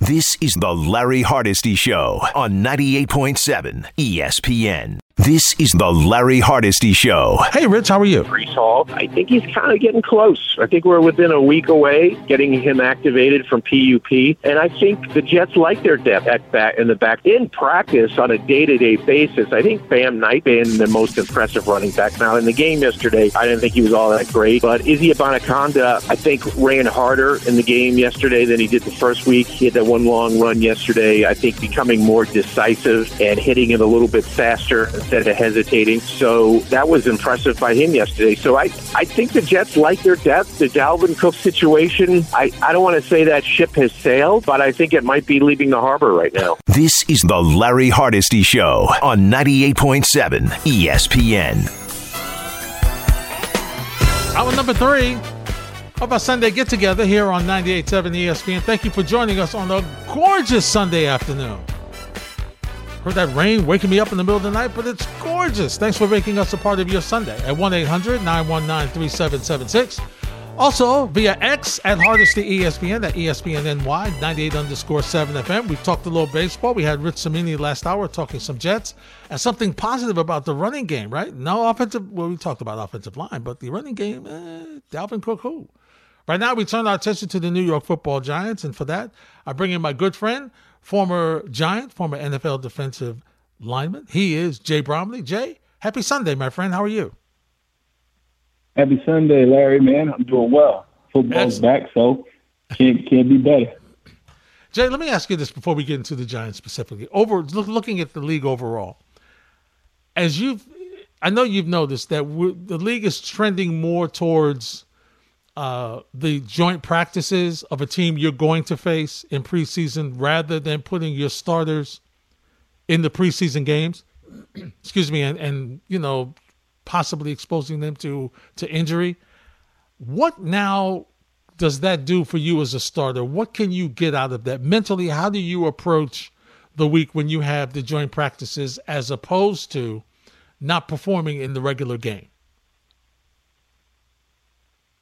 This is the Larry Hardesty Show on 98.7 ESPN. This is the Larry Hardesty Show. Hey, Rich, how are you? Breece Hall. I think he's kind of getting close. I think we're within a week away getting him activated from PUP, and I think the Jets like their depth at back in the back in practice on a day-to-day basis. I think Bam Knight been the most impressive running back. Now in the game yesterday, I didn't think he was all that great, but Izzy Abanikanda, I think ran harder in the game yesterday than he did the first week. He had that one long run yesterday. I think becoming more decisive and hitting it a little bit faster instead of hesitating. So that was impressive by him yesterday. So I, I think the Jets like their depth. The Dalvin Cook situation, I, I don't want to say that ship has sailed, but I think it might be leaving the harbor right now. This is the Larry Hardesty Show on 98.7 ESPN. Hour number three of our Sunday get together here on 98.7 ESPN. Thank you for joining us on a gorgeous Sunday afternoon. Heard that rain waking me up in the middle of the night, but it's gorgeous. Thanks for making us a part of your Sunday at 1 800 919 3776. Also via X at Hardesty ESPN at ESPN NY 98 underscore 7 FM. We've talked a little baseball. We had Rich Cimini last hour talking some Jets and something positive about the running game, right? No offensive, well, we talked about offensive line, but the running game, eh, Dalvin Cook, who? Right now, we turn our attention to the New York football Giants. And for that, I bring in my good friend, former Giant, former NFL defensive lineman. He is Jay Bromley. Jay, happy Sunday, my friend. How are you? Happy Sunday, Larry. Man, I'm doing well. Football's Excellent. back, so can't can't be better. Jay, let me ask you this before we get into the Giants specifically. Over look, looking at the league overall, as you've, I know you've noticed that the league is trending more towards uh, the joint practices of a team you're going to face in preseason rather than putting your starters in the preseason games. Excuse me, and, and you know possibly exposing them to to injury. What now does that do for you as a starter? What can you get out of that mentally? How do you approach the week when you have the joint practices as opposed to not performing in the regular game?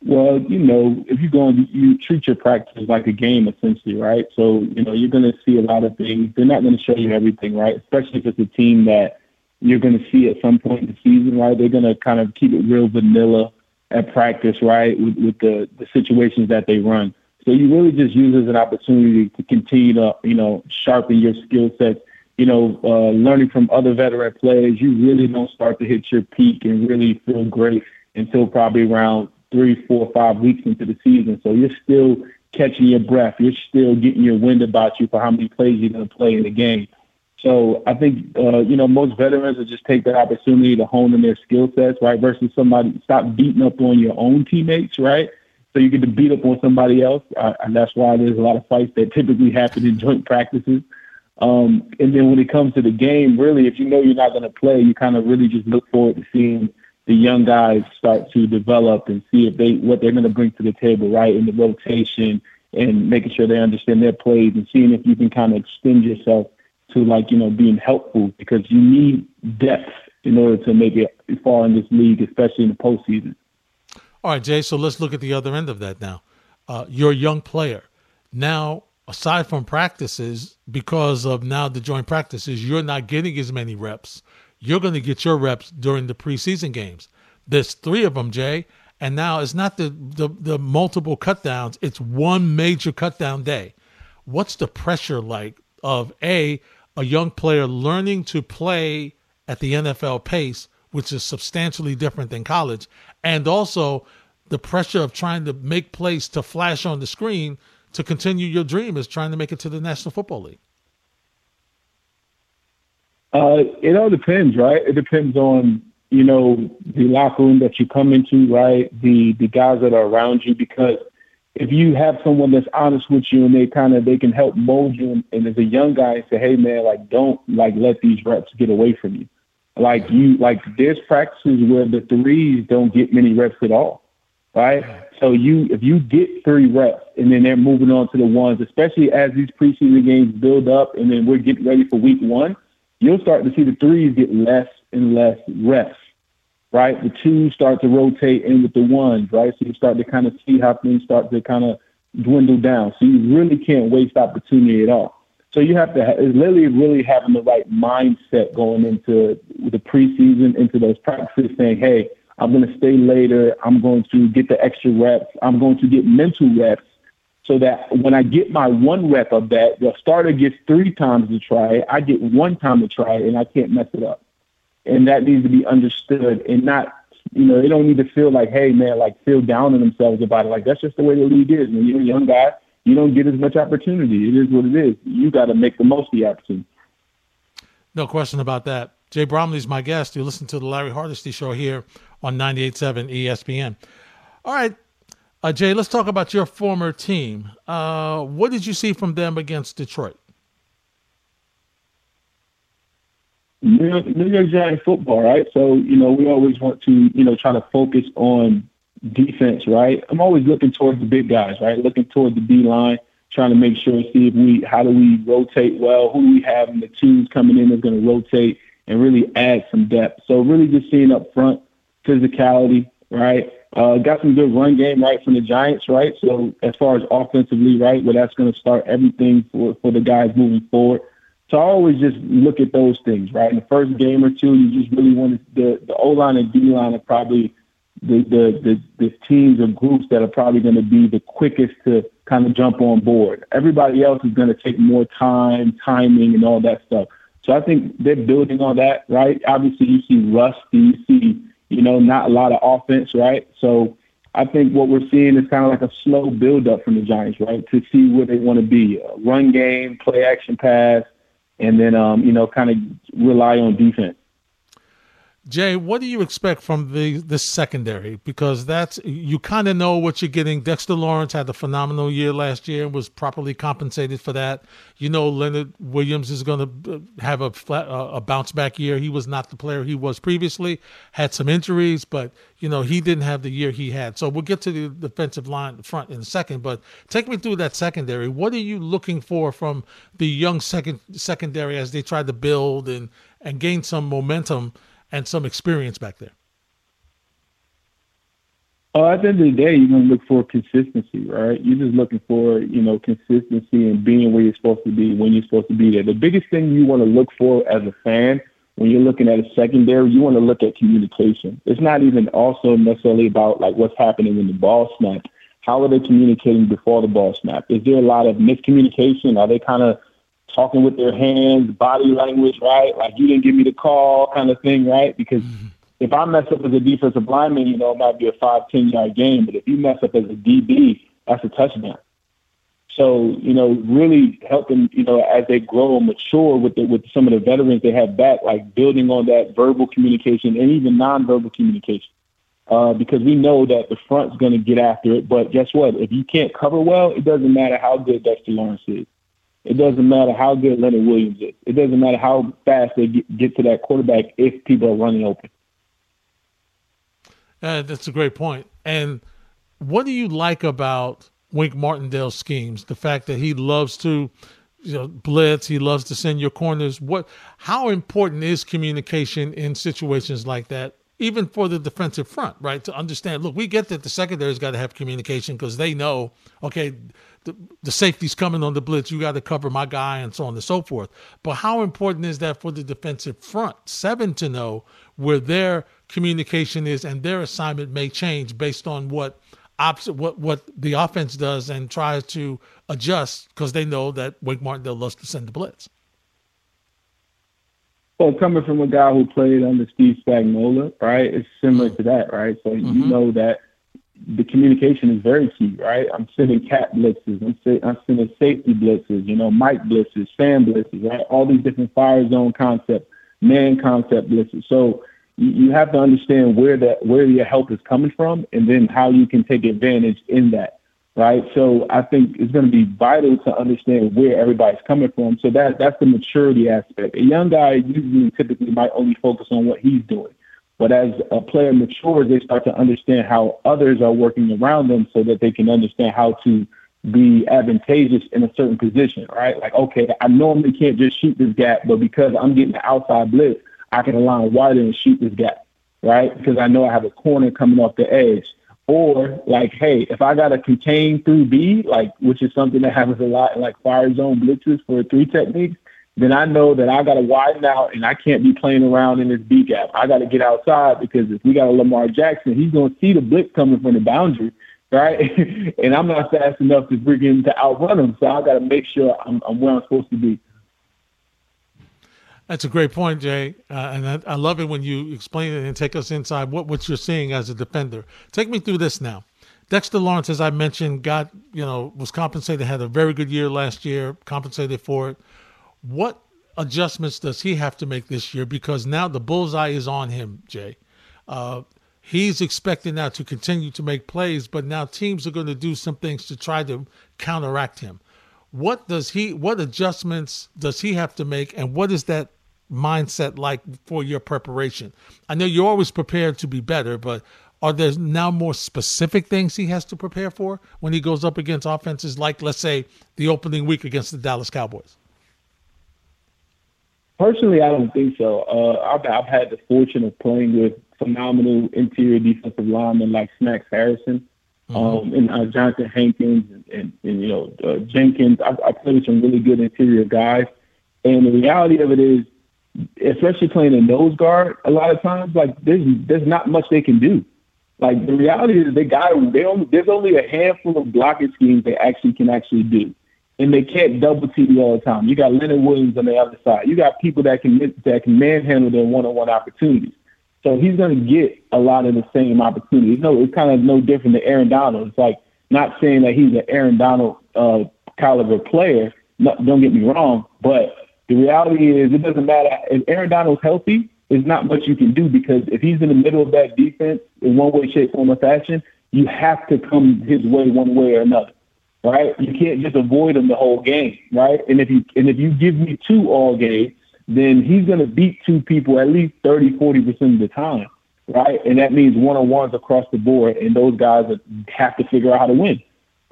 Well, you know, if you go and you treat your practice like a game, essentially, right? So, you know, you're going to see a lot of things. They're not going to show you everything, right? Especially if it's a team that you're going to see at some point in the season, right? They're going to kind of keep it real vanilla at practice, right, with, with the, the situations that they run. So you really just use it as an opportunity to continue to, you know, sharpen your skill sets. You know, uh, learning from other veteran players, you really don't start to hit your peak and really feel great until probably around three, four, five weeks into the season. So you're still catching your breath. You're still getting your wind about you for how many plays you're going to play in the game. So I think uh, you know most veterans will just take that opportunity to hone in their skill sets, right? Versus somebody stop beating up on your own teammates, right? So you get to beat up on somebody else, uh, and that's why there's a lot of fights that typically happen in joint practices. Um, and then when it comes to the game, really, if you know you're not going to play, you kind of really just look forward to seeing the young guys start to develop and see if they what they're going to bring to the table, right? In the rotation and making sure they understand their plays and seeing if you can kind of extend yourself to like, you know, being helpful because you need depth in order to make it far in this league, especially in the postseason. All right, Jay. So let's look at the other end of that now. Uh, you're a young player. Now, aside from practices, because of now the joint practices, you're not getting as many reps. You're going to get your reps during the preseason games. There's three of them, Jay. And now it's not the, the, the multiple cutdowns, it's one major cutdown day. What's the pressure like of A, a young player learning to play at the NFL pace, which is substantially different than college, and also the pressure of trying to make plays to flash on the screen to continue your dream is trying to make it to the National Football League? Uh, it all depends, right? It depends on you know the locker room that you come into, right? The the guys that are around you, because if you have someone that's honest with you and they kind of they can help mold you and, and as a young guy say hey man like don't like let these reps get away from you like you like there's practices where the threes don't get many reps at all right so you if you get three reps and then they're moving on to the ones especially as these preseason games build up and then we're getting ready for week one you'll start to see the threes get less and less reps right? The twos start to rotate in with the ones, right? So you start to kind of see how things start to kind of dwindle down. So you really can't waste opportunity at all. So you have to ha- literally really having the right mindset going into the preseason, into those practices, saying, "Hey, I'm going to stay later. I'm going to get the extra reps. I'm going to get mental reps." So that when I get my one rep of that, the starter gets three times to try it. I get one time to try it, and I can't mess it up. And that needs to be understood and not you know, they don't need to feel like, hey, man, like feel down on themselves about it. Like that's just the way the league is. When you're a young guy, you don't get as much opportunity. It is what it is. You got to make the most of the opportunity. No question about that. Jay Bromley's my guest. You listen to the Larry Hardesty Show here on 98.7 ESPN. All right, uh, Jay, let's talk about your former team. Uh, what did you see from them against Detroit? New York, New York Giant football, right? So, you know, we always want to, you know, try to focus on defense, right? I'm always looking towards the big guys, right? Looking toward the D line, trying to make sure, see if we, how do we rotate well? Who do we have in the twos coming in that's going to rotate and really add some depth? So, really just seeing up front physicality, right? Uh, got some good run game, right, from the Giants, right? So, as far as offensively, right, well, that's going to start everything for, for the guys moving forward. So I always just look at those things, right? In the first game or two, you just really want the the O line and D line are probably the, the the the teams or groups that are probably going to be the quickest to kind of jump on board. Everybody else is going to take more time, timing, and all that stuff. So I think they're building on that, right? Obviously, you see rusty, you see you know not a lot of offense, right? So I think what we're seeing is kind of like a slow build up from the Giants, right? To see where they want to be, run game, play action pass and then um, you know kind of rely on defense. Jay, what do you expect from the the secondary? Because that's you kind of know what you're getting. Dexter Lawrence had a phenomenal year last year and was properly compensated for that. You know, Leonard Williams is going to uh, have a flat, a bounce back year. He was not the player he was previously. Had some injuries, but you know he didn't have the year he had. So we'll get to the defensive line front in a second. But take me through that secondary. What are you looking for from the young second secondary as they try to build and and gain some momentum? And some experience back there? Uh, at the end of the day, you're going to look for consistency, right? You're just looking for, you know, consistency and being where you're supposed to be when you're supposed to be there. The biggest thing you want to look for as a fan when you're looking at a secondary, you want to look at communication. It's not even also necessarily about like what's happening when the ball snaps. How are they communicating before the ball snap? Is there a lot of miscommunication? Are they kind of talking with their hands, body language, right? Like you didn't give me the call kind of thing, right? Because mm-hmm. if I mess up as a defensive lineman, you know, it might be a five, ten yard game. But if you mess up as a DB, that's a touchdown. So, you know, really helping, you know, as they grow and mature with the, with some of the veterans they have back, like building on that verbal communication and even nonverbal communication. Uh, because we know that the front's going to get after it. But guess what? If you can't cover well, it doesn't matter how good Dexter Lawrence is. It doesn't matter how good Leonard Williams is. It doesn't matter how fast they get, get to that quarterback if people are running open. Uh, that's a great point. And what do you like about Wink Martindale's schemes? The fact that he loves to you know, blitz, he loves to send your corners. What how important is communication in situations like that? Even for the defensive front, right? To understand, look, we get that the secondary's got to have communication because they know, okay, the, the safety's coming on the blitz. You got to cover my guy, and so on and so forth. But how important is that for the defensive front seven to know where their communication is and their assignment may change based on what opposite what what the offense does and tries to adjust because they know that Wink Martindale loves to send the blitz. Well, coming from a guy who played under Steve Spagnuolo, right, it's similar to that, right? So mm-hmm. you know that the communication is very key, right? I'm sending cat blitzes, I'm, I'm sending safety blitzes, you know, Mike blitzes, Sam blitzes, right? All these different fire zone concepts, man concept blitzes. So you, you have to understand where that where your help is coming from, and then how you can take advantage in that, right? So I think it's going to be vital to understand where everybody's coming from. So that that's the maturity aspect. A young guy usually typically might only focus on what he's doing but as a player matures, they start to understand how others are working around them so that they can understand how to be advantageous in a certain position, right? Like, okay, I normally can't just shoot this gap, but because I'm getting the outside blitz, I can align wider and shoot this gap, right? Because I know I have a corner coming off the edge. Or like, hey, if I got to contain through B, like which is something that happens a lot in like fire zone blitzes for three techniques, then I know that I got to widen out and I can't be playing around in this B gap. I got to get outside because if we got a Lamar Jackson, he's to see the blitz coming from the boundary, right? and I'm not fast enough to bring him to outrun him. So I got to make sure I'm, I'm where I'm supposed to be. That's a great point, Jay, uh, and I, I, love it when you explain it and take us inside what, what you're seeing as a defender. Take me through this now. Dexter Lawrence, as I mentioned, got you know was compensated, had a very good year last year, compensated for it. What adjustments does he have to make this year? Because now the bullseye is on him, Jay. Uh, he's expecting now to continue to make plays, but now teams are going to do some things to try to counteract him. What does he? What adjustments does he have to make, and what is that mindset like for your preparation? I know you're always prepared to be better, but are there now more specific things he has to prepare for when he goes up against offenses like, let's say, the opening week against the Dallas Cowboys? Personally, I don't think so. Uh, I've, I've had the fortune of playing with phenomenal interior defensive linemen like Snacks Harrison mm-hmm. um, and uh, Johnathan Hankins and, and, and you know uh, Jenkins. I, I played with some really good interior guys, and the reality of it is especially playing a nose guard, a lot of times, like there's there's not much they can do. Like the reality is they got they only there's only a handful of blocking schemes they actually can actually do. And they can't double team all the time. You got Leonard Williams on the other side. You got people that can that can manhandle their one on one opportunities. So he's gonna get a lot of the same opportunities. No, it's kind of no different than Aaron Donald. It's like not saying that he's an Aaron Donald uh, caliber player. No, don't get me wrong, but the reality is, it doesn't matter if Aaron Donald's healthy. There's not much you can do because if he's in the middle of that defense in one way, shape, form, or fashion, you have to come his way one way or another, right? You can't just avoid him the whole game, right? And if you and if you give me two all game, then he's going to beat two people at least 30, 40 percent of the time, right? And that means one on ones across the board, and those guys have to figure out how to win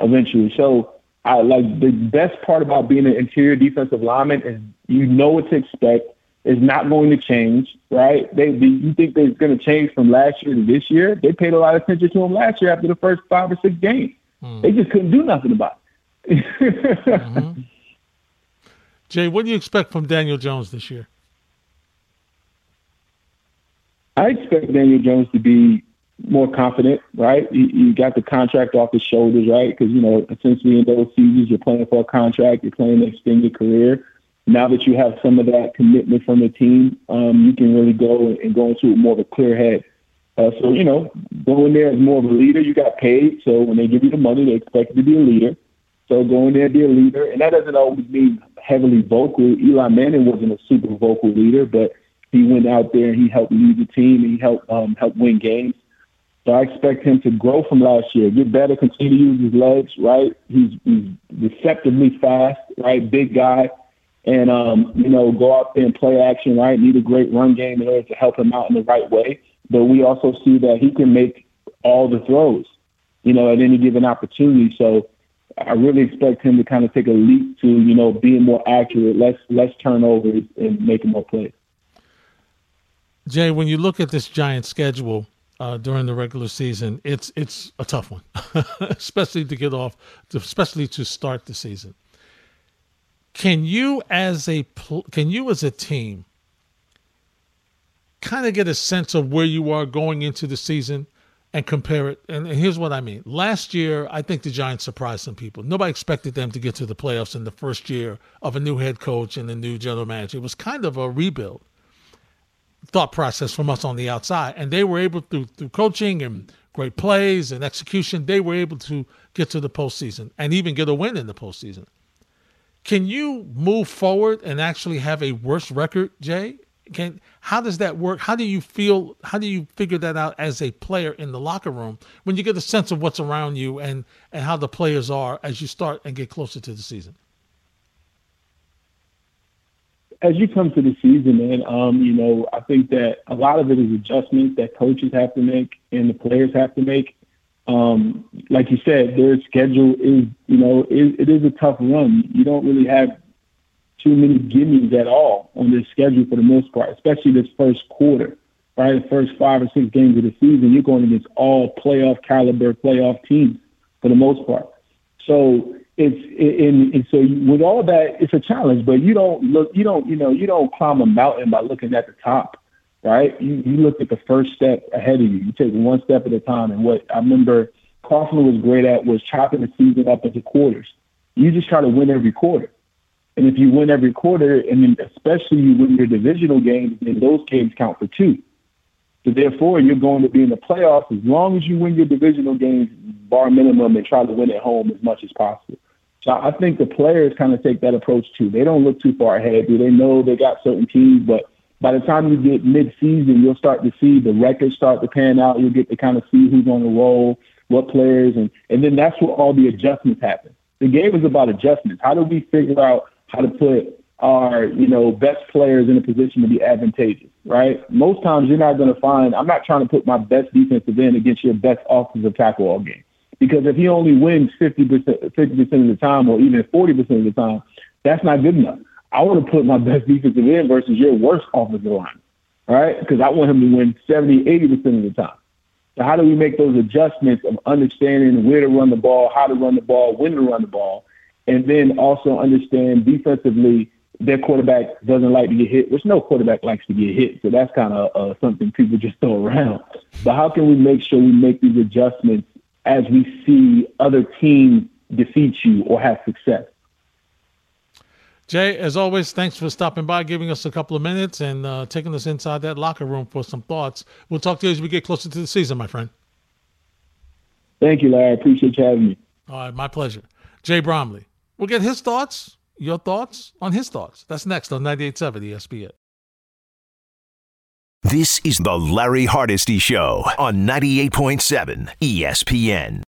eventually. So I like the best part about being an interior defensive lineman is you know what to expect. It's not going to change, right? They, they you think they're going to change from last year to this year? They paid a lot of attention to him last year after the first five or six games. Mm. They just couldn't do nothing about it. mm-hmm. Jay, what do you expect from Daniel Jones this year? I expect Daniel Jones to be more confident, right? You, you got the contract off his shoulders, right? Because you know, essentially in those seasons, you're playing for a contract, you're playing to extend your career. Now that you have some of that commitment from the team, um, you can really go and go into it more of a clear head. Uh, so you know, going there as more of a leader, you got paid. So when they give you the money, they expect you to be a leader. So going there, be a leader, and that doesn't always mean heavily vocal. Eli Manning wasn't a super vocal leader, but he went out there and he helped lead the team and he helped um, help win games. So I expect him to grow from last year, get better, continue to use his legs, right? He's, he's deceptively fast, right? Big guy. And, um, you know, go out there and play action, right? Need a great run game in order to help him out in the right way. But we also see that he can make all the throws, you know, at any given opportunity. So I really expect him to kind of take a leap to, you know, being more accurate, less less turnovers and making more plays. Jay, when you look at this giant schedule, uh, during the regular season, it's it's a tough one, especially to get off, especially to start the season. Can you as a can you as a team kind of get a sense of where you are going into the season and compare it? And, and here's what I mean. Last year, I think the Giants surprised some people. Nobody expected them to get to the playoffs in the first year of a new head coach and a new general manager. It was kind of a rebuild thought process from us on the outside. And they were able through through coaching and great plays and execution, they were able to get to the postseason and even get a win in the postseason. Can you move forward and actually have a worse record, Jay? Can how does that work? How do you feel? How do you figure that out as a player in the locker room when you get a sense of what's around you and and how the players are as you start and get closer to the season? As you come to the season, man, um, you know, I think that a lot of it is adjustments that coaches have to make and the players have to make. Um, like you said, their schedule is, you know, it, it is a tough run. You don't really have too many gimmies at all on this schedule for the most part, especially this first quarter. right? The first five or six games of the season, you're going against all playoff caliber playoff teams for the most part. So it's and, and so with all that, it's a challenge. But you don't look, you don't, you know, you don't climb a mountain by looking at the top, right? You you look at the first step ahead of you. You take one step at a time. And what I remember Kaufman was great at was chopping the season up into quarters. You just try to win every quarter. And if you win every quarter, and then especially you win your divisional games, then those games count for two. So therefore, you're going to be in the playoffs as long as you win your divisional games, bar minimum, and try to win at home as much as possible. So I think the players kind of take that approach too. They don't look too far ahead. Do they know they got certain teams? But by the time you get mid-season, you'll start to see the records start to pan out. You'll get to kind of see who's on the roll, what players, and and then that's where all the adjustments happen. The game is about adjustments. How do we figure out how to put our, you know, best players in a position to be advantageous, right? Most times you're not going to find, I'm not trying to put my best defensive end against your best offensive tackle all game. Because if he only wins 50%, 50% of the time or even 40% of the time, that's not good enough. I want to put my best defensive end versus your worst offensive line, right? Because I want him to win 70, 80% of the time. So how do we make those adjustments of understanding where to run the ball, how to run the ball, when to run the ball, and then also understand defensively their quarterback doesn't like to get hit, which no quarterback likes to get hit. So that's kind of uh, something people just throw around. But how can we make sure we make these adjustments as we see other teams defeat you or have success? Jay, as always, thanks for stopping by, giving us a couple of minutes, and uh, taking us inside that locker room for some thoughts. We'll talk to you as we get closer to the season, my friend. Thank you, Larry. I appreciate you having me. All right, my pleasure. Jay Bromley. We'll get his thoughts your thoughts on his thoughts. That's next on 98.7 ESPN. This is the Larry Hardesty Show on 98.7 ESPN.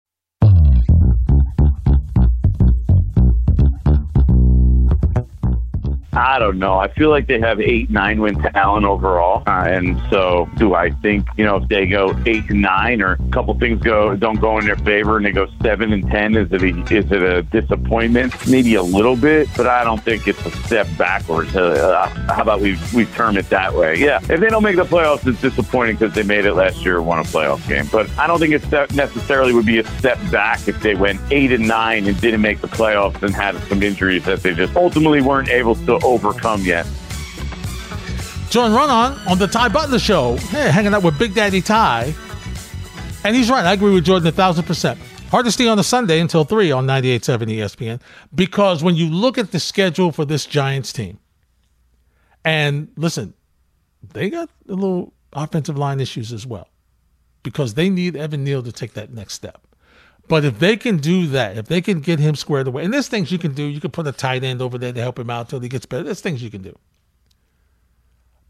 I don't know. I feel like they have eight, nine win talent overall, uh, and so do I think you know if they go eight to nine or a couple things go don't go in their favor and they go seven and ten, is it a, is it a disappointment? Maybe a little bit, but I don't think it's a step backwards. Uh, how about we we term it that way? Yeah, if they don't make the playoffs, it's disappointing because they made it last year, and won a playoff game. But I don't think it necessarily would be a step back if they went eight and nine and didn't make the playoffs and had some injuries that they just ultimately weren't able to overcome yet. Jordan Raanan On the Ty Butler Show. Hey, hanging out with Big Daddy Ty. And he's right. I agree with Jordan a thousand percent. Hardesty on a Sunday until 3 on 98.7 ESPN. Because when you look at the schedule for this Giants team, and listen, they got a little offensive line issues as well because they need Evan Neal to take that next step. But if they can do that, if they can get him squared away, and there's things you can do. You can put a tight end over there to help him out until he gets better. There's things you can do.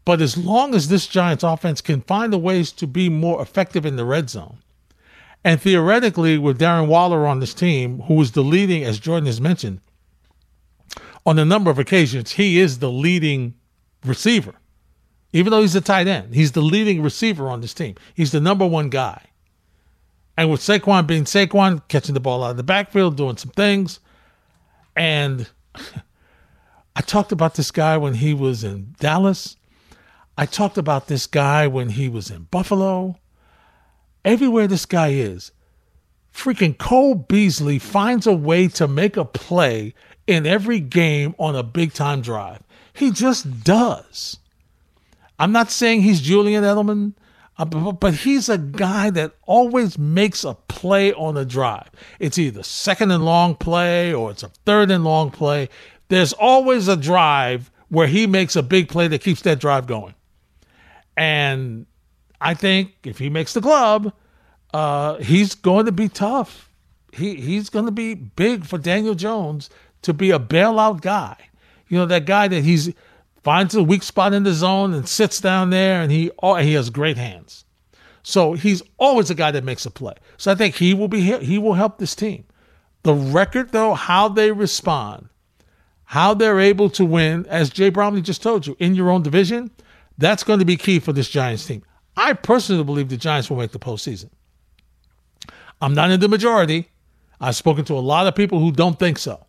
But as long as this Giants offense can find the ways to be more effective in the red zone, and theoretically with Darren Waller on this team, who is the leading, as Jordan has mentioned, on a number of occasions, he is the leading receiver. Even though he's a tight end, he's the leading receiver on this team. He's the number one guy. And with Saquon being Saquon, catching the ball out of the backfield, doing some things. And I talked about this guy when he was in Dallas. I talked about this guy when he was in Buffalo. Everywhere this guy is, freaking Cole Beasley finds a way to make a play in every game on a big time drive. He just does. I'm not saying he's Julian Edelman. Uh, but he's a guy that always makes a play on a drive. It's either second and long play or it's a third and long play. There's always a drive where he makes a big play that keeps that drive going. And I think if he makes the club, uh, he's going to be tough. He he's going to be big for Daniel Jones to be a bailout guy. You know that guy that he's finds a weak spot in the zone and sits down there, and he oh, he has great hands. So he's always a guy that makes a play. So I think he will be he will help this team. The record, though, how they respond, how they're able to win, as Jay Bromley just told you, in your own division, that's going to be key for this Giants team. I personally believe the Giants will make the postseason. I'm not in the majority. I've spoken to a lot of people who don't think so.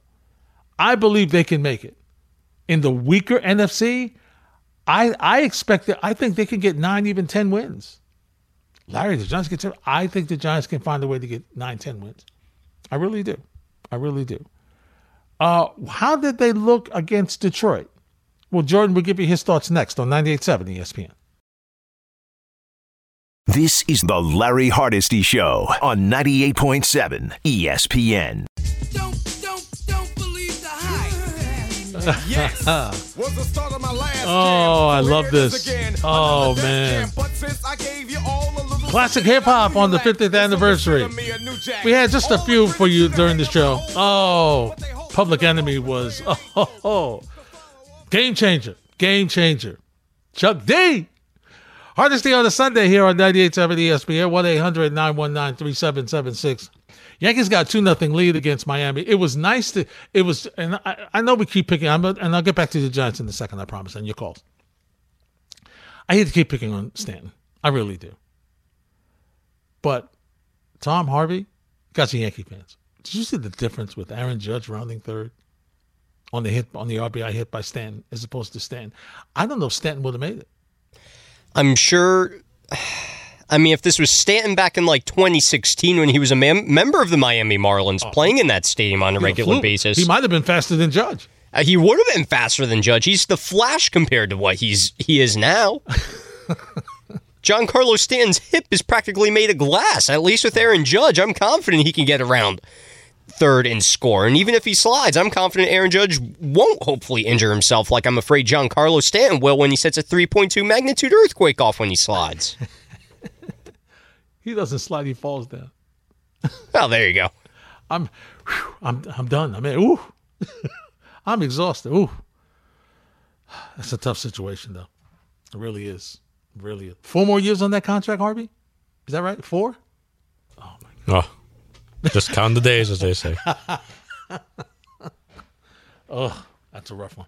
I believe they can make it in the weaker NFC, I I expect that I think they can get nine, even ten wins. Larry, the Giants get. I think the Giants can find a way to get nine, ten wins. I really do. I really do. Uh, how did they look against Detroit? Well, Jordan will give you his thoughts next on 98.7 ESPN. This is the Larry Hardesty Show on 98.7 ESPN. Yes. oh, I love this. Oh, man. Classic hip hop on the 50th anniversary. We had just a few for you during the show. Oh, Public Enemy was oh, oh, oh. game changer, game changer. Chuck D. Hardesty on a Sunday here on 98.7 ESPN, 1 800 919 3776. Yankees got 2 nothing lead against Miami. It was nice to, it was, and I, I know we keep picking, I'm, and I'll get back to the Giants in a second, I promise, and your calls. I hate to keep picking on Stanton. I really do. But Tom Harvey, got some Yankee fans. Did you see the difference with Aaron Judge rounding third on the hit on the RBI hit by Stanton as opposed to Stanton? I don't know if Stanton would have made it. I'm sure. I mean, if this was Stanton back in like 2016 when he was a mem- member of the Miami Marlins oh. playing in that stadium on a regular basis, he might have been faster than Judge. Uh, he would have been faster than Judge. He's the Flash compared to what he's he is now. Giancarlo Stanton's hip is practically made of glass. At least with Aaron Judge, I'm confident he can get around third and score. And even if he slides, I'm confident Aaron Judge won't hopefully injure himself like I'm afraid Giancarlo Stanton will when he sets a 3.2 magnitude earthquake off when he slides. he doesn't slide, he falls down. well, oh, there you go. I'm whew, I'm I'm done. I mean, ooh. I'm exhausted. Ooh. That's a tough situation though. It really is. Really, four more years on that contract, Harvey? Is that right? Four? Oh my god! Oh, just count the days, as they say. oh, that's a rough one.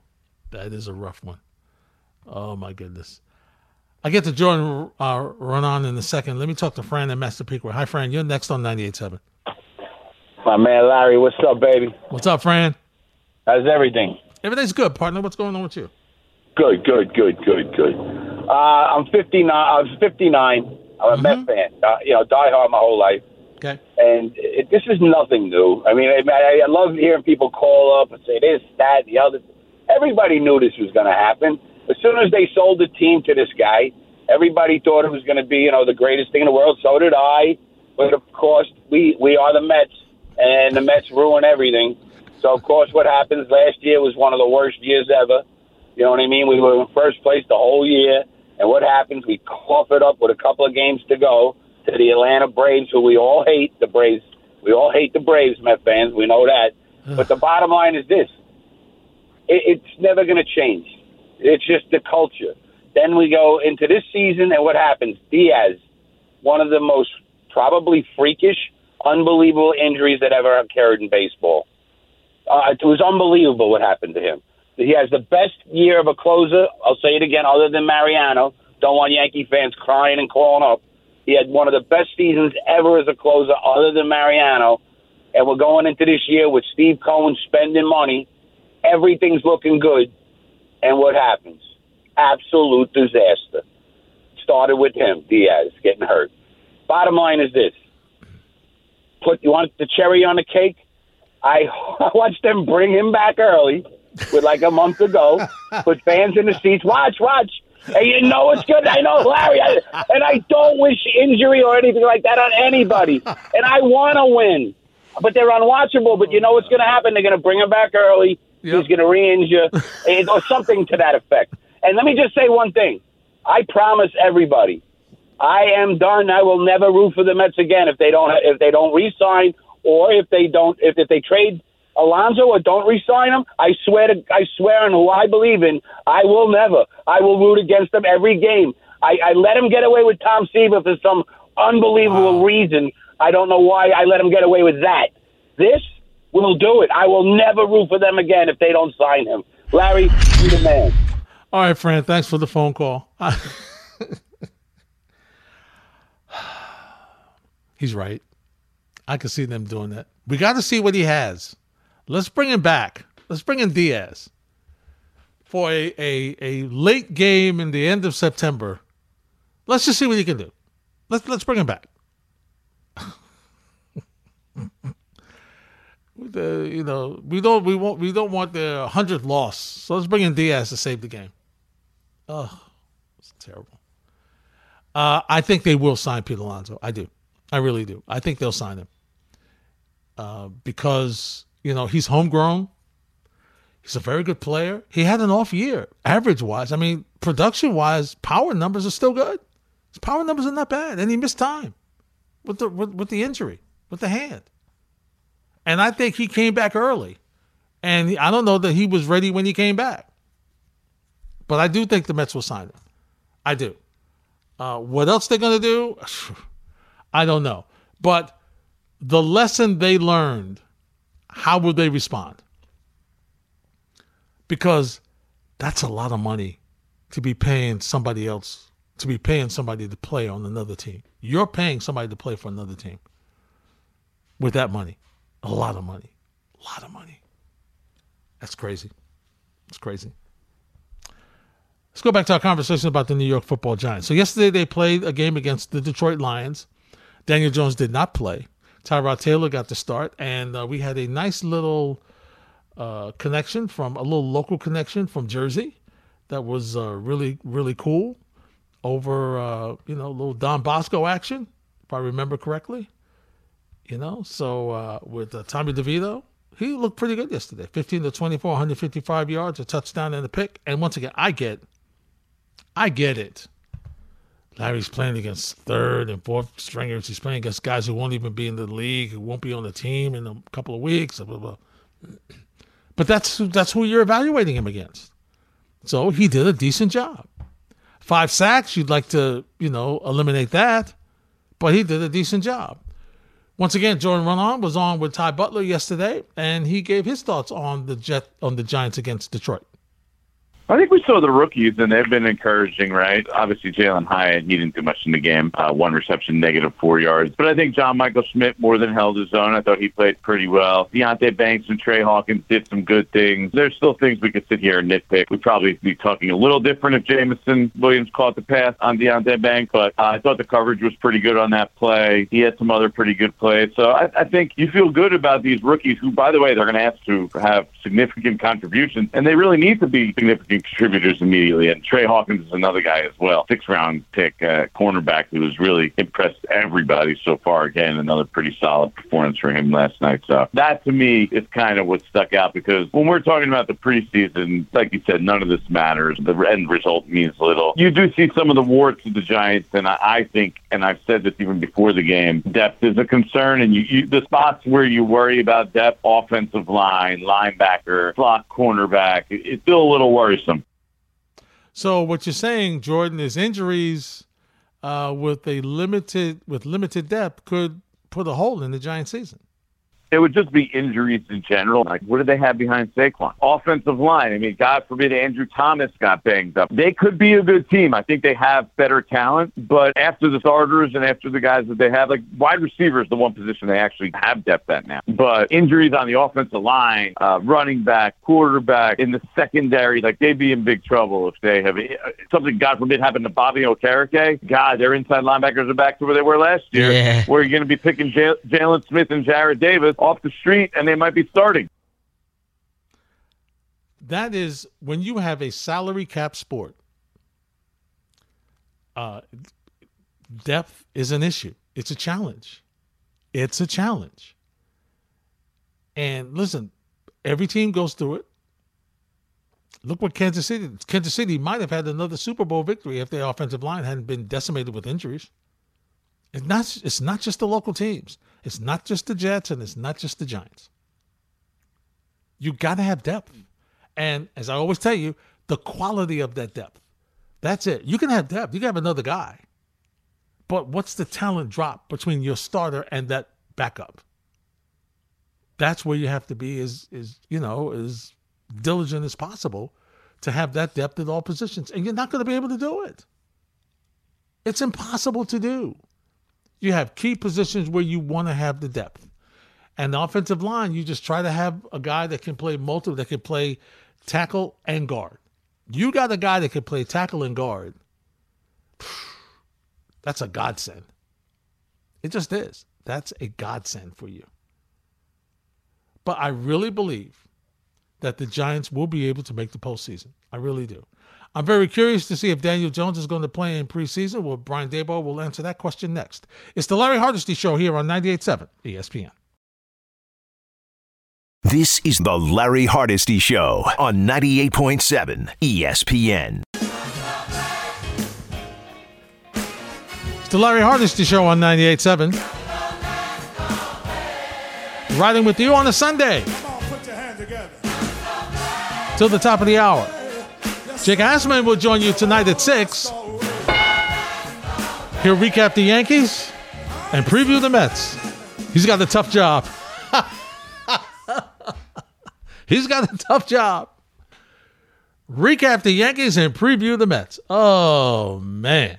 That is a rough one. Oh my goodness. I get to join uh, run on in a second. Let me talk to Fran and Massapequa. Hi, Fran. You're next on 98.7. My man Larry, what's up, baby? What's up, Fran? How's everything? Everything's good, partner. What's going on with you? Good, good, good, good, good. Uh, I'm 59. I was 59. I'm a mm-hmm. Met fan. Uh, you know, die hard my whole life. Okay. And it, this is nothing new. I mean, I, I love hearing people call up and say this, that, the other. Everybody knew this was going to happen. As soon as they sold the team to this guy, everybody thought it was going to be, you know, the greatest thing in the world. So did I. But of course, we we are the Mets, and the Mets ruin everything. So of course, what happens last year was one of the worst years ever. You know what I mean? We were in first place the whole year. And what happens? We cough it up with a couple of games to go to the Atlanta Braves, who we all hate. The Braves, we all hate the Braves, Met fans. We know that. but the bottom line is this: it, it's never going to change. It's just the culture. Then we go into this season, and what happens? Diaz, one of the most probably freakish, unbelievable injuries that ever occurred in baseball. Uh, it was unbelievable what happened to him. He has the best year of a closer. I'll say it again, other than Mariano. Don't want Yankee fans crying and calling up. He had one of the best seasons ever as a closer, other than Mariano. And we're going into this year with Steve Cohen spending money. Everything's looking good. And what happens? Absolute disaster. Started with him, Diaz, getting hurt. Bottom line is this: put you want the cherry on the cake. I, I watched them bring him back early with like a month ago. Put fans in the seats. Watch, watch. And you know it's good. I know, Larry. I, and I don't wish injury or anything like that on anybody. And I want to win. But they're unwatchable. But you know what's going to happen? They're going to bring him back early. Yep. He's going to re-injure or something to that effect. And let me just say one thing. I promise everybody, I am done. I will never root for the Mets again if they don't if they don't re-sign or if they don't if, if they trade Alonso or don't re-sign him, I swear to I swear on who I believe in, I will never. I will root against them every game. I, I let him get away with Tom Seaver for some unbelievable wow. reason. I don't know why I let him get away with that. This will do it. I will never root for them again if they don't sign him. Larry, you the man. All right, Fran. Thanks for the phone call. He's right. I can see them doing that. We got to see what he has. Let's bring him back. Let's bring in Diaz. for a, a, a late game in the end of September. Let's just see what he can do. Let's let's bring him back. The, you know, we don't we want we don't want the hundredth loss. So let's bring in Diaz to save the game. Oh, it's terrible. Uh, I think they will sign Pete Alonso. I do. I really do. I think they'll sign him uh, because you know he's homegrown. He's a very good player. He had an off year, average wise. I mean, production wise, power numbers are still good. His power numbers are not bad, and he missed time with the with, with the injury with the hand. And I think he came back early, and I don't know that he was ready when he came back. But I do think the Mets will sign him. I do. Uh, what else they're going to do? I don't know. But the lesson they learned, how will they respond? Because that's a lot of money to be paying somebody else, to be paying somebody to play on another team. You're paying somebody to play for another team with that money. A lot of money. A lot of money. That's crazy. It's crazy. Let's go back to our conversation about the New York football giants. So, yesterday they played a game against the Detroit Lions. Daniel Jones did not play. Tyrod Taylor got the start, and uh, we had a nice little uh, connection from a little local connection from Jersey that was uh, really, really cool over, uh, you know, a little Don Bosco action, if I remember correctly. You know, so uh, with uh, Tommy DeVito, he looked pretty good yesterday 15 to 24, 155 yards, a touchdown, and a pick. And once again, I get I get it. Larry's playing against third and fourth stringers. He's playing against guys who won't even be in the league, who won't be on the team in a couple of weeks. Blah, blah, blah. But that's that's who you're evaluating him against. So he did a decent job. Five sacks, you'd like to, you know, eliminate that, but he did a decent job. Once again, Jordan Raanan was on with Ty Butler yesterday, and he gave his thoughts on the Jet on the Giants against Detroit. I think we saw the rookies, and they've been encouraging, right? Obviously, Jalin Hyatt, he didn't do much in the game. Uh, one reception, negative four yards. But I think John Michael Schmitz more than held his own. I thought he played pretty well. Deonte Banks and Tre Hawkins did some good things. There's still things we could sit here and nitpick. We'd probably be talking a little different if Jameson Williams caught the pass on Deonte Banks, but uh, I thought the coverage was pretty good on that play. He had some other pretty good plays. So I, I think you feel good about these rookies who, by the way, they're going to have to have significant contributions, and they really need to be significant contributors immediately. And Tre Hawkins is another guy as well, six round pick uh, cornerback who has really impressed everybody so far. Again, another pretty solid performance for him last night. So that to me is kind of what stuck out because when we're talking about the preseason, like you said, none of this matters. The end result means little. You do see some of the warts of the Giants, and I, I think, and I've said this even before the game, depth is a concern. And you, you the spots where you worry about depth, offensive line, linebacker, slot cornerback, it's still a little worrisome. So what you're saying, Jordan, is injuries uh, with a limited with limited depth could put a hole in the Giant season. It would just be injuries in general. Like, what do they have behind Saquon? Offensive line. I mean, God forbid Andrew Thomas got banged up. They could be a good team. I think they have better talent, but after the starters and after the guys that they have, like wide receiver is the one position they actually have depth at now. But injuries on the offensive line, uh, running back, quarterback, in the secondary, like they'd be in big trouble if they have something, God forbid, happened to Bobby Okereke. God, their inside linebackers are back to where they were last year, Yeah. where you're going to be picking Jaylon Smith and Jarrad Davis off the street, and they might be starting. That is when you have a salary cap sport. Uh, depth is an issue. It's a challenge. It's a challenge. And listen, every team goes through it. Look what Kansas City. Kansas City might have had another Super Bowl victory if their offensive line hadn't been decimated with injuries. It's not. It's not just the local teams. It's not just the Jets, and it's not just the Giants. You got to have depth, and as I always tell you, the quality of that depth. That's it. You can have depth. You can have another guy, but what's the talent drop between your starter and that backup? That's where you have to be. Is is you know as diligent as possible to have that depth at all positions, and you're not going to be able to do it. It's impossible to do. You have key positions where you want to have the depth. And the offensive line, you just try to have a guy that can play multiple, that can play tackle and guard. You got a guy that can play tackle and guard. That's a godsend. It just is. That's a godsend for you. But I really believe that the Giants will be able to make the postseason. I really do. I'm very curious to see if Daniel Jones is going to play in preseason. Well, Brian Daboll will answer that question next. It's the Larry Hardesty Show here on 98.7 ESPN. This is the Larry Hardesty Show on 98.7 ESPN. It's the Larry Hardesty Show on 98.7. Riding with you on a Sunday. Till the top of the hour. Jake Asman will join you tonight at 6. He'll recap the Yankees and preview the Mets. He's got a tough job. He's got a tough job. Recap the Yankees and preview the Mets. Oh, man.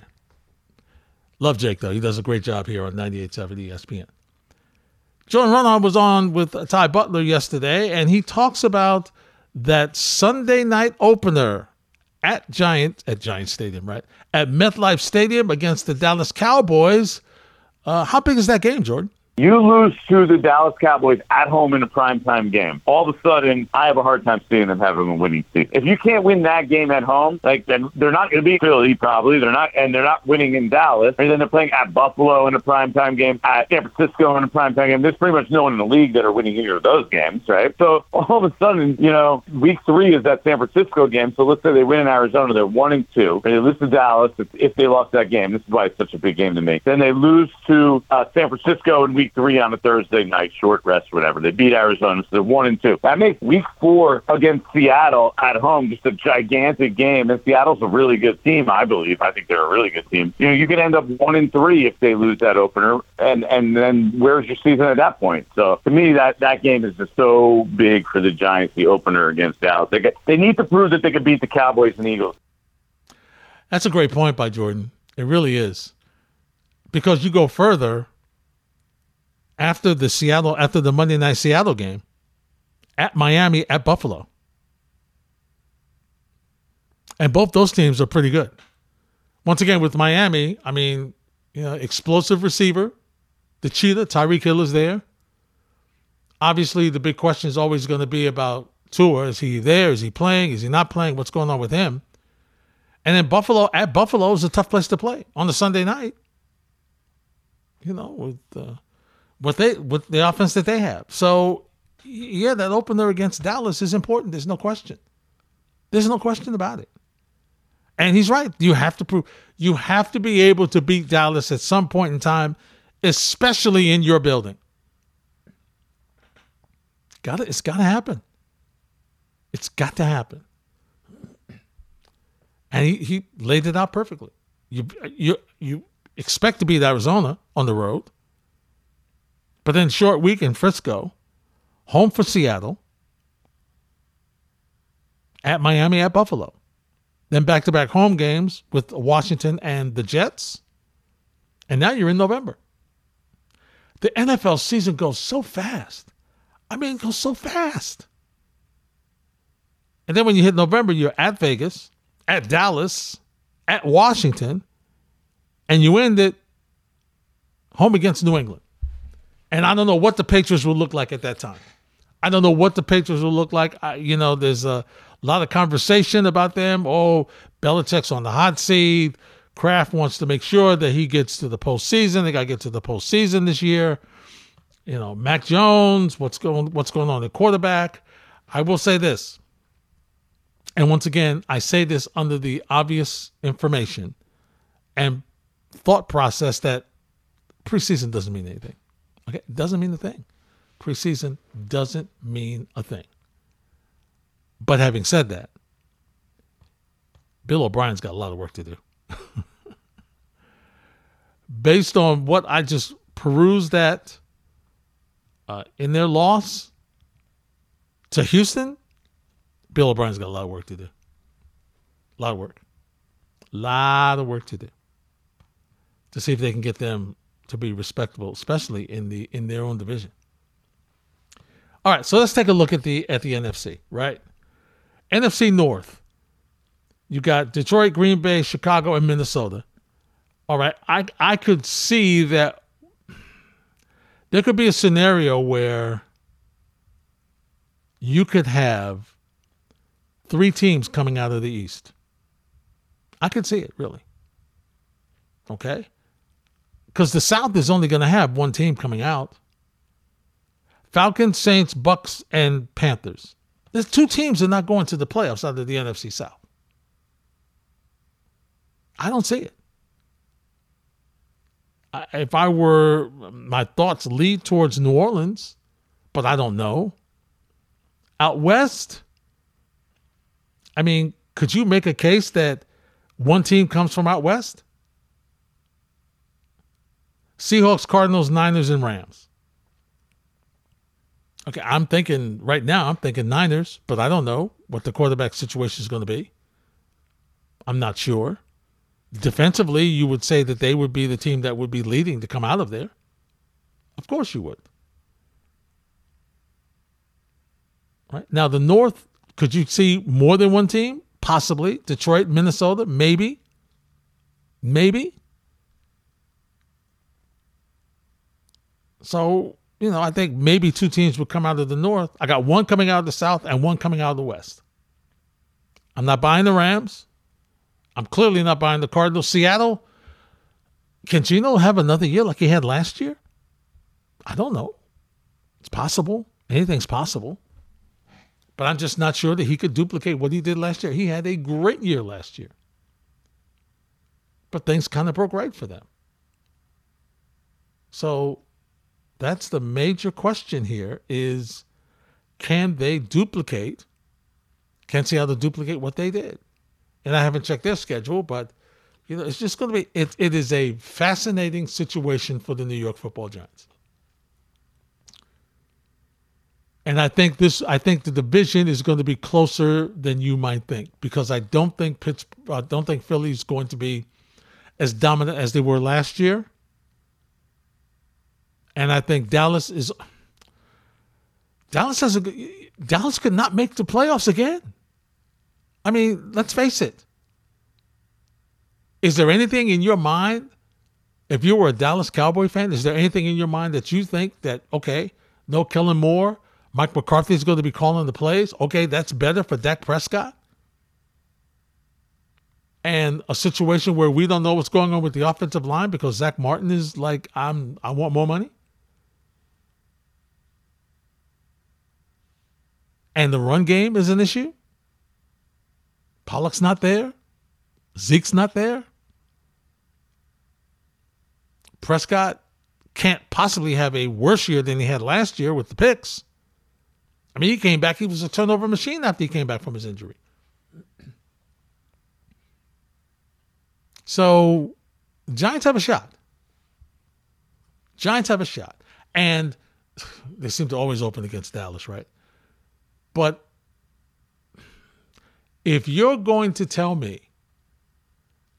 Love Jake, though. He does a great job here on 98.7 ESPN. John Raanan was on with Ty Butler yesterday, and he talks about that Sunday night opener at Giant at Giant Stadium, right? At MetLife Stadium against the Dallas Cowboys. Uh, how big is that game, Jordan? You lose to the Dallas Cowboys at home in a primetime game. All of a sudden, I have a hard time seeing them having a winning season. If you can't win that game at home, like then they're not going to be Philly probably. They're not, and they're not winning in Dallas. And then they're playing at Buffalo in a primetime game, at San Francisco in a primetime game. There's pretty much no one in the league that are winning either of those games, right? So all of a sudden, you know, week three is that San Francisco game. So let's say they win in Arizona, they're one and two. And they lose to Dallas if, they lost that game. This is why it's such a big game to me. Then they lose to uh, San Francisco in week three on a Thursday night, short rest, whatever. They beat Arizona, so they're one and two. That makes week four against Seattle at home just a gigantic game. And Seattle's a really good team, I believe. I think they're a really good team. You know, you could end up one and three if they lose that opener, and and then where's your season at that point? So to me, that that game is just so big for the Giants, the opener against Dallas. They get, they need to prove that they can beat the Cowboys and Eagles. That's a great point by Jordan. It really is. Because you go further after the Seattle after the Monday night Seattle game at Miami at Buffalo. And both those teams are pretty good. Once again with Miami, I mean, you know, explosive receiver, the cheetah, Tyreek Hill is there. Obviously, the big question is always going to be about Tua. Is he there? Is he playing? Is he not playing? What's going on with him? And then Buffalo at Buffalo is a tough place to play on the Sunday night. You know, with uh, what they with the offense that they have. So yeah, that opener against Dallas is important. There's no question. There's no question about it. And he's right. You have to prove you have to be able to beat Dallas at some point in time, especially in your building. Got it. It's got to happen. It's got to happen. And he, he laid it out perfectly. You you you expect to beat Arizona on the road. But then short week in Frisco, home for Seattle, at Miami, at Buffalo. Then back to back home games with Washington and the Jets. And now you're in November. The NFL season goes so fast. I mean, it goes so fast. And then when you hit November, you're at Vegas, at Dallas, at Washington, and you end it home against New England. And I don't know what the Patriots will look like at that time. I don't know what the Patriots will look like. I, you know, there's a lot of conversation about them. Oh, Belichick's on the hot seat. Kraft wants to make sure that he gets to the postseason. They got to get to the postseason this year. You know, Mac Jones. What's going What's going on at quarterback? I will say this, and once again, I say this under the obvious information and thought process that preseason doesn't mean anything. Okay, doesn't mean a thing. Preseason doesn't mean a thing. But having said that, Bill O'Brien's got a lot of work to do. Based on what I just perused at uh, in their loss to Houston, Bill O'Brien's got a lot of work to do. A lot of work. A lot of work to do to see if they can get them to be respectable, especially in the in their own division. All right, so let's take a look at the at the NFC, right? NFC North. You got Detroit, Green Bay, Chicago, and Minnesota. All right, I I could see that there could be a scenario where you could have three teams coming out of the East. I could see it really. Okay? Because the South is only going to have one team coming out. Falcons, Saints, Bucs, and Panthers. There's two teams that are not going to the playoffs out of the NFC South. I don't see it. I, if I were, my thoughts lead towards New Orleans, but I don't know. Out west, I mean, could you make a case that one team comes from out west? Seahawks, Cardinals, Niners, and Rams. Okay, I'm thinking right now, I'm thinking Niners, but I don't know what the quarterback situation is going to be. I'm not sure. Defensively, you would say that they would be the team that would be leading to come out of there. Of course you would. Right? Now, the North, could you see more than one team? Possibly. Detroit, Minnesota, maybe. Maybe. So, you know, I think maybe two teams would come out of the North. I got one coming out of the South and one coming out of the West. I'm not buying the Rams. I'm clearly not buying the Cardinals. Seattle, can Geno have another year like he had last year? I don't know. It's possible. Anything's possible. But I'm just not sure that he could duplicate what he did last year. He had a great year last year. But things kind of broke right for them. So that's the major question here is can they duplicate? Can't see how Seattle duplicate what they did? And I haven't checked their schedule, but you know, it's just going to be it, it is a fascinating situation for the New York Football Giants. And I think this I think the division is going to be closer than you might think because I don't think Pittsburgh I don't think Philly is going to be as dominant as they were last year. And I think Dallas is Dallas has a Dallas could not make the playoffs again. I mean, let's face it. Is there anything in your mind, if you were a Dallas Cowboy fan, is there anything in your mind that you think that, okay, no Kellen Moore, Mike McCarthy is going to be calling the plays? Okay, that's better for Dak Prescott? And a situation where we don't know what's going on with the offensive line because Zack Martin is like, I'm I want more money. And the run game is an issue. Pollard's not there. Zeke's not there. Prescott can't possibly have a worse year than he had last year with the picks. I mean, he came back, he was a turnover machine after he came back from his injury. So, Giants have a shot. Giants have a shot. And they seem to always open against Dallas, right? But if you're going to tell me,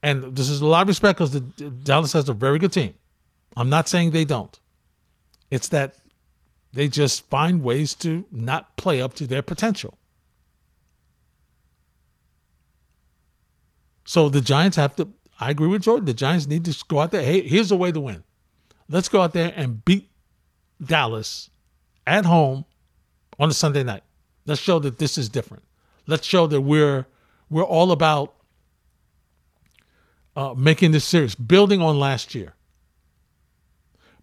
and this is a lot of respect because the Dallas has a very good team. I'm not saying they don't. It's that they just find ways to not play up to their potential. So the Giants have to, I agree with Jordan, the Giants need to go out there. Hey, here's a way to win. Let's go out there and beat Dallas at home on a Sunday night. Let's show that this is different. Let's show that we're we're all about uh, making this serious, building on last year.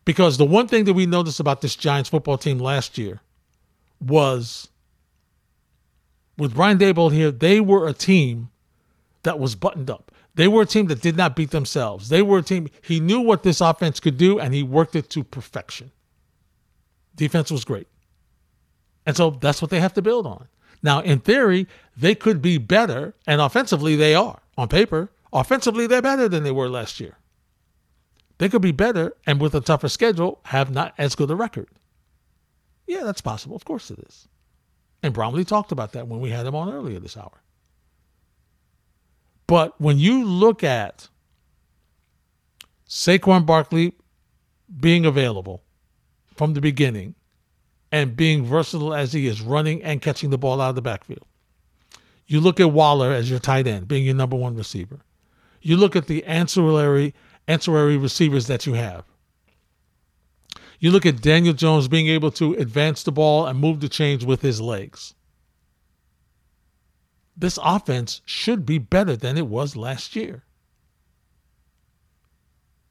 Because the one thing that we noticed about this Giants football team last year was with Brian Daboll here, they were a team that was buttoned up. They were a team that did not beat themselves. They were a team, he knew what this offense could do and he worked it to perfection. Defense was great. And so that's what they have to build on. Now, in theory, they could be better, and offensively, they are. On paper, offensively, they're better than they were last year. They could be better, and with a tougher schedule, have not as good a record. Yeah, that's possible. Of course it is. And Bromley talked about that when we had him on earlier this hour. But when you look at Saquon Barkley being available from the beginning, and being versatile as he is, running and catching the ball out of the backfield. You look at Waller as your tight end, being your number one receiver. You look at the ancillary ancillary receivers that you have. You look at Daniel Jones being able to advance the ball and move the chains with his legs. This offense should be better than it was last year.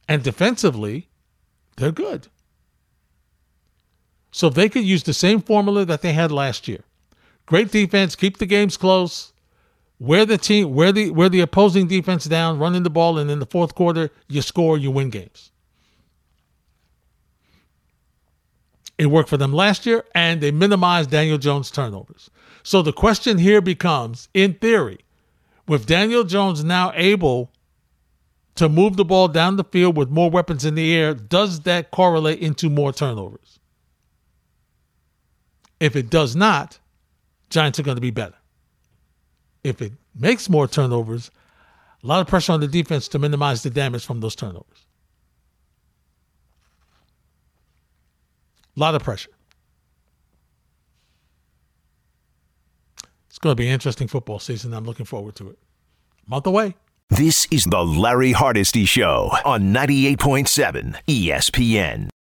And defensively, they're good. So they could use the same formula that they had last year, great defense, keep the games close, wear the team, wear the wear the opposing defense down, running the ball, and in the fourth quarter you score, you win games. It worked for them last year, and they minimized Daniel Jones' turnovers. So the question here becomes, in theory, with Daniel Jones now able to move the ball down the field with more weapons in the air, does that correlate into more turnovers? If it does not, Giants are going to be better. If it makes more turnovers, a lot of pressure on the defense to minimize the damage from those turnovers. A lot of pressure. It's going to be an interesting football season. I'm looking forward to it. A Month away. This is the Larry Hardesty Show on 98.7 ESPN.